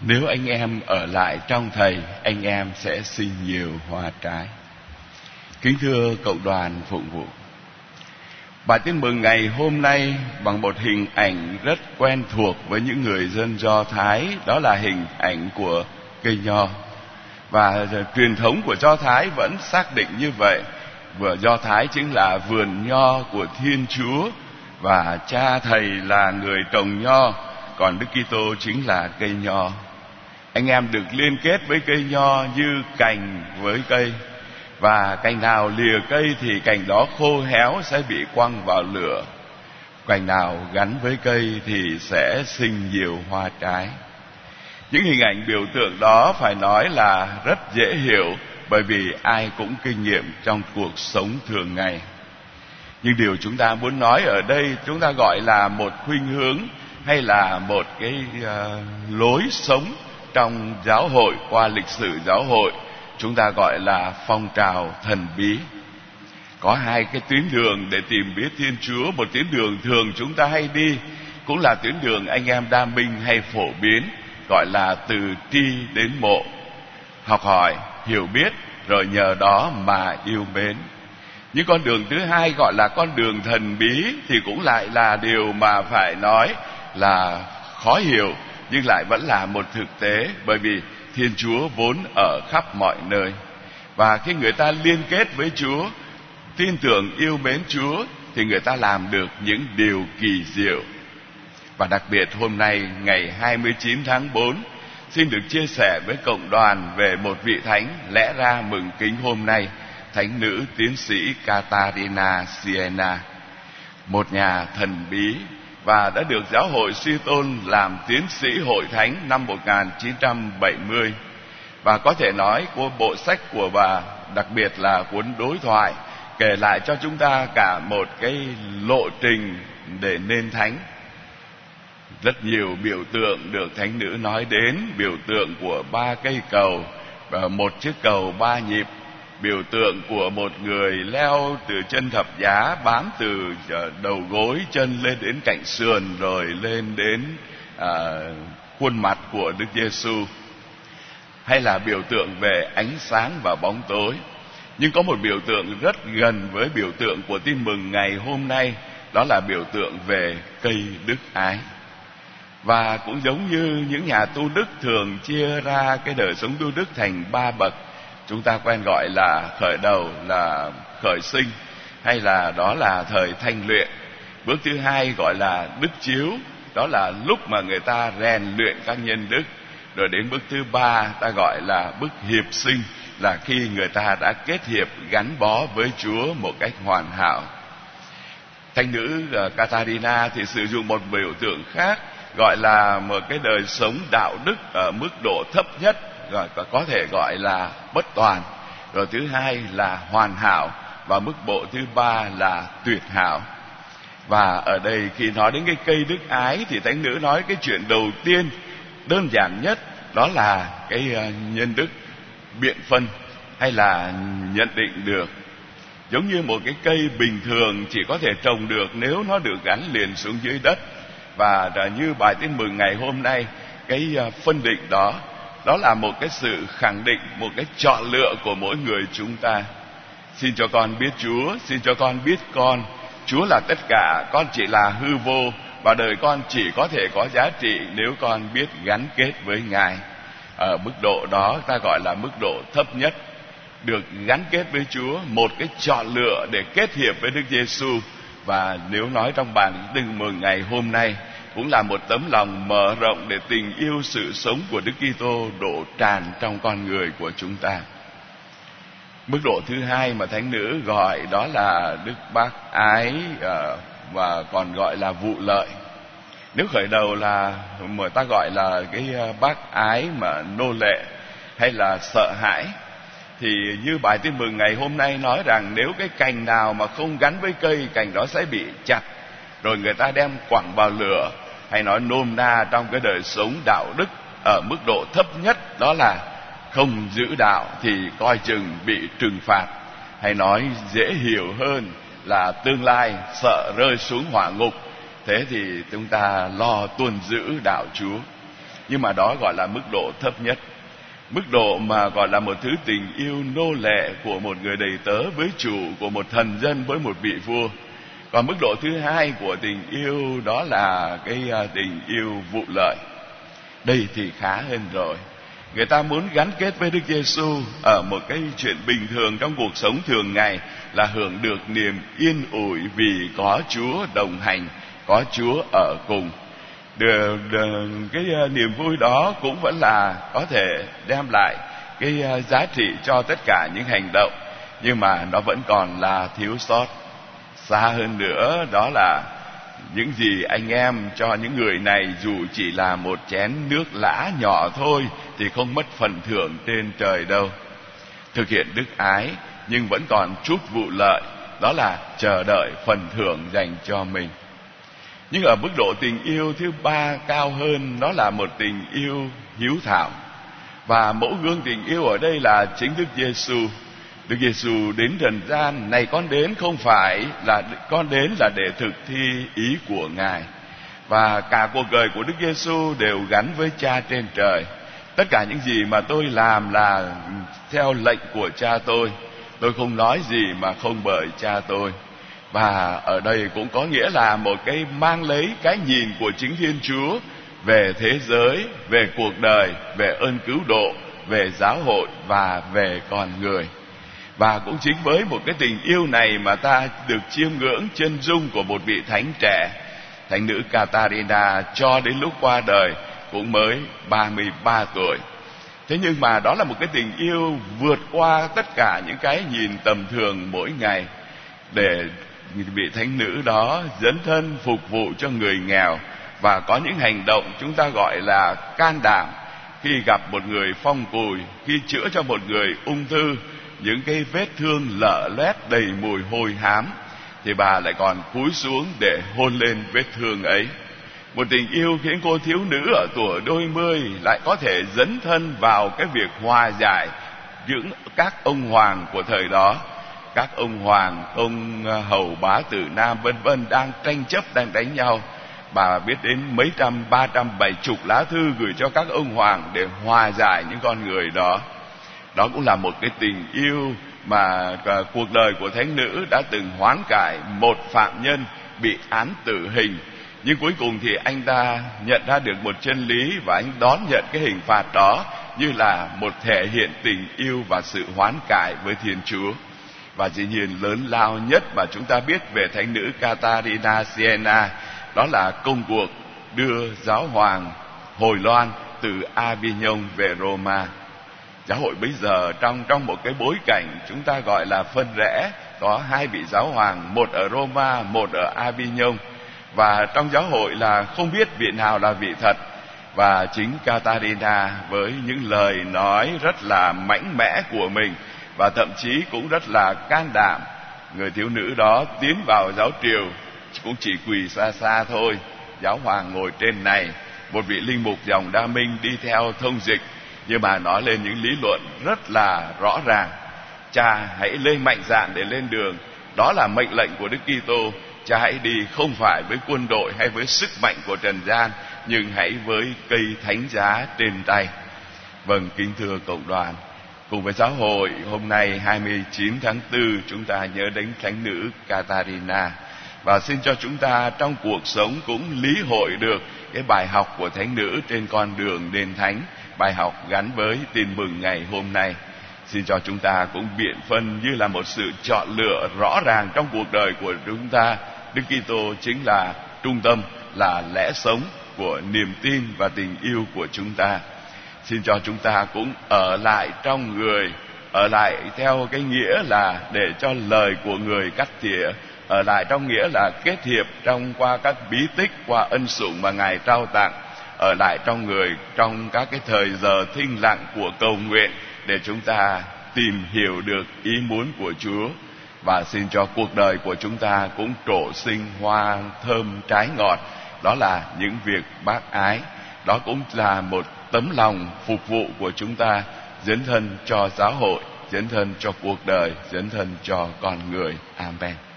nếu anh em ở lại trong thầy anh em sẽ sinh nhiều hoa trái kính thưa cộng đoàn phụng vụ Bài tin mừng ngày hôm nay bằng một hình ảnh rất quen thuộc với những người dân Do Thái, đó là hình ảnh của cây nho. Và truyền thống của Do Thái vẫn xác định như vậy. Vừa Do Thái chính là vườn nho của Thiên Chúa và cha thầy là người trồng nho, còn Đức Kitô chính là cây nho. Anh em được liên kết với cây nho như cành với cây. Và cành nào lìa cây thì cành đó khô héo sẽ bị quăng vào lửa. Cành nào gắn với cây thì sẽ sinh nhiều hoa trái. Những hình ảnh biểu tượng đó phải nói là rất dễ hiểu bởi vì ai cũng kinh nghiệm trong cuộc sống thường ngày. Nhưng điều chúng ta muốn nói ở đây chúng ta gọi là một khuynh hướng hay là một cái uh, lối sống trong giáo hội, qua lịch sử giáo hội, chúng ta gọi là phong trào thần bí. Có hai cái tuyến đường để tìm biết thiên chúa. Một tuyến đường thường chúng ta hay đi, cũng là tuyến đường anh em đa minh hay phổ biến, gọi là từ tri đến mộ. Học hỏi, hiểu biết, rồi nhờ đó mà yêu mến. Những con đường thứ hai gọi là con đường thần bí thì cũng lại là điều mà phải nói là khó hiểu nhưng lại vẫn là một thực tế bởi vì Thiên Chúa vốn ở khắp mọi nơi. Và khi người ta liên kết với Chúa, tin tưởng yêu mến Chúa thì người ta làm được những điều kỳ diệu. Và đặc biệt hôm nay ngày 29 tháng 4 xin được chia sẻ với cộng đoàn về một vị thánh lẽ ra mừng kính hôm nay, thánh nữ tiến sĩ Katarina Siena, một nhà thần bí và đã được giáo hội suy tôn làm tiến sĩ hội thánh năm 1970 và có thể nói của bộ sách của bà, đặc biệt là cuốn đối thoại, kể lại cho chúng ta cả một cái lộ trình để nên thánh. Rất nhiều biểu tượng được thánh nữ nói đến, biểu tượng của ba cây cầu và một chiếc cầu ba nhịp biểu tượng của một người leo từ chân thập giá bám từ ờ, đầu gối chân lên đến cạnh sườn rồi lên đến à, khuôn mặt của Đức Giêsu. Hay là biểu tượng về ánh sáng và bóng tối. Nhưng có một biểu tượng rất gần với biểu tượng của tin mừng ngày hôm nay đó là biểu tượng về cây đức ái. Và cũng giống như những nhà tu đức thường chia ra cái đời sống tu đức thành ba bậc chúng ta quen gọi là khởi đầu là khởi sinh, hay là đó là thời thanh luyện. Bước thứ hai gọi là đức chiếu, đó là lúc mà người ta rèn luyện các nhân đức. Rồi đến bước thứ ba, ta gọi là bước hiệp sinh, là khi người ta đã kết hiệp gắn bó với chúa một cách hoàn hảo. Thanh nữ ờ, Katarina thì sử dụng một biểu tượng khác, gọi là một cái đời sống đạo đức ở mức độ thấp nhất gọi có thể gọi là bất toàn. Rồi thứ hai là hoàn hảo, và mức bộ thứ ba là tuyệt hảo. Và ở đây khi nói đến cái cây đức ái thì thánh nữ nói cái chuyện đầu tiên, đơn giản nhất, đó là cái ờ, nhân đức biện phân, hay là nhận định được. Giống như một cái cây bình thường chỉ có thể trồng được nếu nó được gắn liền xuống dưới đất. Và ờ, như bài tin mừng ngày hôm nay, cái ờ, phân định đó đó là một cái sự khẳng định, một cái chọn lựa của mỗi người chúng ta. Xin cho con biết chúa, xin cho con biết con. Chúa là tất cả, con chỉ là hư vô, và đời con chỉ có thể có giá trị nếu con biết gắn kết với ngài. Ở mức độ đó, ta gọi là mức độ thấp nhất. Được gắn kết với chúa, một cái chọn lựa để kết hiệp với đức giêsu và nếu nói trong bản tin mừng ngày hôm nay cũng là một tấm lòng mở rộng để tình yêu sự sống của Đức Kitô đổ tràn trong con người của chúng ta. Mức độ thứ hai mà thánh nữ gọi đó là đức bác ái ờ, và còn gọi là vụ lợi. Nếu khởi đầu là, mà ta gọi là cái ờ, bác ái mà nô lệ hay là sợ hãi thì như bài tin mừng ngày hôm nay nói rằng nếu cái cành nào mà không gắn với cây, cành đó sẽ bị chặt rồi người ta đem quẳng vào lửa hay nói nôm na trong cái đời sống đạo đức ở mức độ thấp nhất đó là không giữ đạo thì coi chừng bị trừng phạt. Hay nói dễ hiểu hơn là tương lai sợ rơi xuống hỏa ngục. Thế thì chúng ta lo tuân giữ đạo chúa. Nhưng mà đó gọi là mức độ thấp nhất. Mức độ mà gọi là một thứ tình yêu nô lệ của một người đầy tớ với chủ, của một thần dân, với một vị vua còn mức độ thứ hai của tình yêu đó là cái à, tình yêu vụ lợi. Đây thì khá hơn rồi. Người ta muốn gắn kết với Đức Giêsu ở một cái chuyện bình thường trong cuộc sống thường ngày là hưởng được niềm yên ủi vì có Chúa đồng hành, có Chúa ở cùng. Được, được, cái uh, niềm vui đó cũng vẫn là có thể đem lại cái uh, giá trị cho tất cả những hành động nhưng mà nó vẫn còn là thiếu sót xa hơn nữa, đó là những gì anh em cho những người này dù chỉ là một chén nước lã nhỏ thôi thì không mất phần thưởng trên trời đâu. Thực hiện đức ái, nhưng vẫn còn chút vụ lợi, đó là chờ đợi phần thưởng dành cho mình. Nhưng ở mức độ tình yêu thứ ba cao hơn, đó là một tình yêu hiếu thảo. Và mẫu gương tình yêu ở đây là chính Đức Giêsu Đức Giêsu đến trần gian này con đến không phải là con đến là để thực thi ý của Ngài và cả cuộc đời của Đức Giêsu đều gắn với Cha trên trời. Tất cả những gì mà tôi làm là theo lệnh của Cha tôi. Tôi không nói gì mà không bởi Cha tôi. Và ở đây cũng có nghĩa là một cái mang lấy cái nhìn của chính Thiên Chúa về thế giới, về cuộc đời, về ơn cứu độ, về giáo hội và về con người và cũng chính với một cái tình yêu này mà ta được chiêm ngưỡng chân dung của một vị thánh trẻ, thánh nữ Catarina cho đến lúc qua đời, cũng mới 33 tuổi. Thế nhưng mà đó là một cái tình yêu vượt qua tất cả những cái nhìn tầm thường mỗi ngày, để vị thánh nữ đó dấn thân phục vụ cho người nghèo. Và có những hành động chúng ta gọi là can đảm, khi gặp một người phong cùi, khi chữa cho một người ung thư những cái vết thương lở loét đầy mùi hôi hám, thì bà lại còn cúi xuống để hôn lên vết thương ấy. Một tình yêu khiến cô thiếu nữ ở tuổi đôi mươi lại có thể dấn thân vào cái việc hòa giải những các ông hoàng của thời đó. Các ông hoàng, ông à, hầu bá tử nam vân vân đang tranh chấp, đang đánh nhau. Bà biết đến mấy trăm, ba trăm bảy chục lá thư gửi cho các ông hoàng để hòa giải những con người đó đó cũng là một cái tình yêu mà à, cuộc đời của thánh nữ đã từng hoán cải một phạm nhân bị án tử hình. Nhưng cuối cùng thì anh ta nhận ra được một chân lý và anh đón nhận cái hình phạt đó như là một thể hiện tình yêu và sự hoán cải với thiên chúa. Và dĩ nhiên lớn lao nhất mà chúng ta biết về thánh nữ Katarina Siena, đó là công cuộc đưa giáo hoàng hồi loan từ Avignon về Roma giáo hội bây giờ trong trong một cái bối cảnh chúng ta gọi là phân rẽ, có hai vị giáo hoàng, một ở Roma, một ở Avignon. Và trong giáo hội là không biết vị nào là vị thật. Và chính Catarina với những lời nói rất là mạnh mẽ của mình và thậm chí cũng rất là can đảm. Người thiếu nữ đó tiến vào giáo triều, cũng chỉ quỳ xa xa thôi. Giáo hoàng ngồi trên này, một vị linh mục dòng đa minh đi theo thông dịch nhưng mà nói lên những lý luận rất là rõ ràng. Cha hãy lên mạnh dạn để lên đường. Đó là mệnh lệnh của đức kitô. Cha hãy đi không phải với quân đội hay với sức mạnh của trần gian, nhưng hãy với cây thánh giá trên tay. Vâng kính thưa cộng đoàn. Cùng với giáo hội, hôm nay 29 tháng 4 chúng ta nhớ đến thánh nữ Katarina và xin cho chúng ta trong cuộc sống cũng lý hội được cái bài học của thánh nữ trên con đường đền thánh bài học gắn với tin mừng ngày hôm nay. Xin cho chúng ta cũng biện phân như là một sự chọn lựa rõ ràng trong cuộc đời của chúng ta. Đức kitô chính là trung tâm, là lẽ sống của niềm tin và tình yêu của chúng ta. Xin cho chúng ta cũng ở lại trong người, ở lại theo cái nghĩa là để cho lời của người cắt tỉa ở lại trong nghĩa là kết hiệp trong qua các bí tích, qua ân sủng mà ngài trao tặng ở lại trong người trong các cái thời giờ thinh lặng của cầu nguyện để chúng ta tìm hiểu được ý muốn của Chúa. Và xin cho cuộc đời của chúng ta cũng trổ sinh hoa thơm trái ngọt. Đó là những việc bác ái. Đó cũng là một tấm lòng phục vụ của chúng ta, dấn thân cho giáo hội, dấn thân cho cuộc đời, dấn thân cho con người. Amen.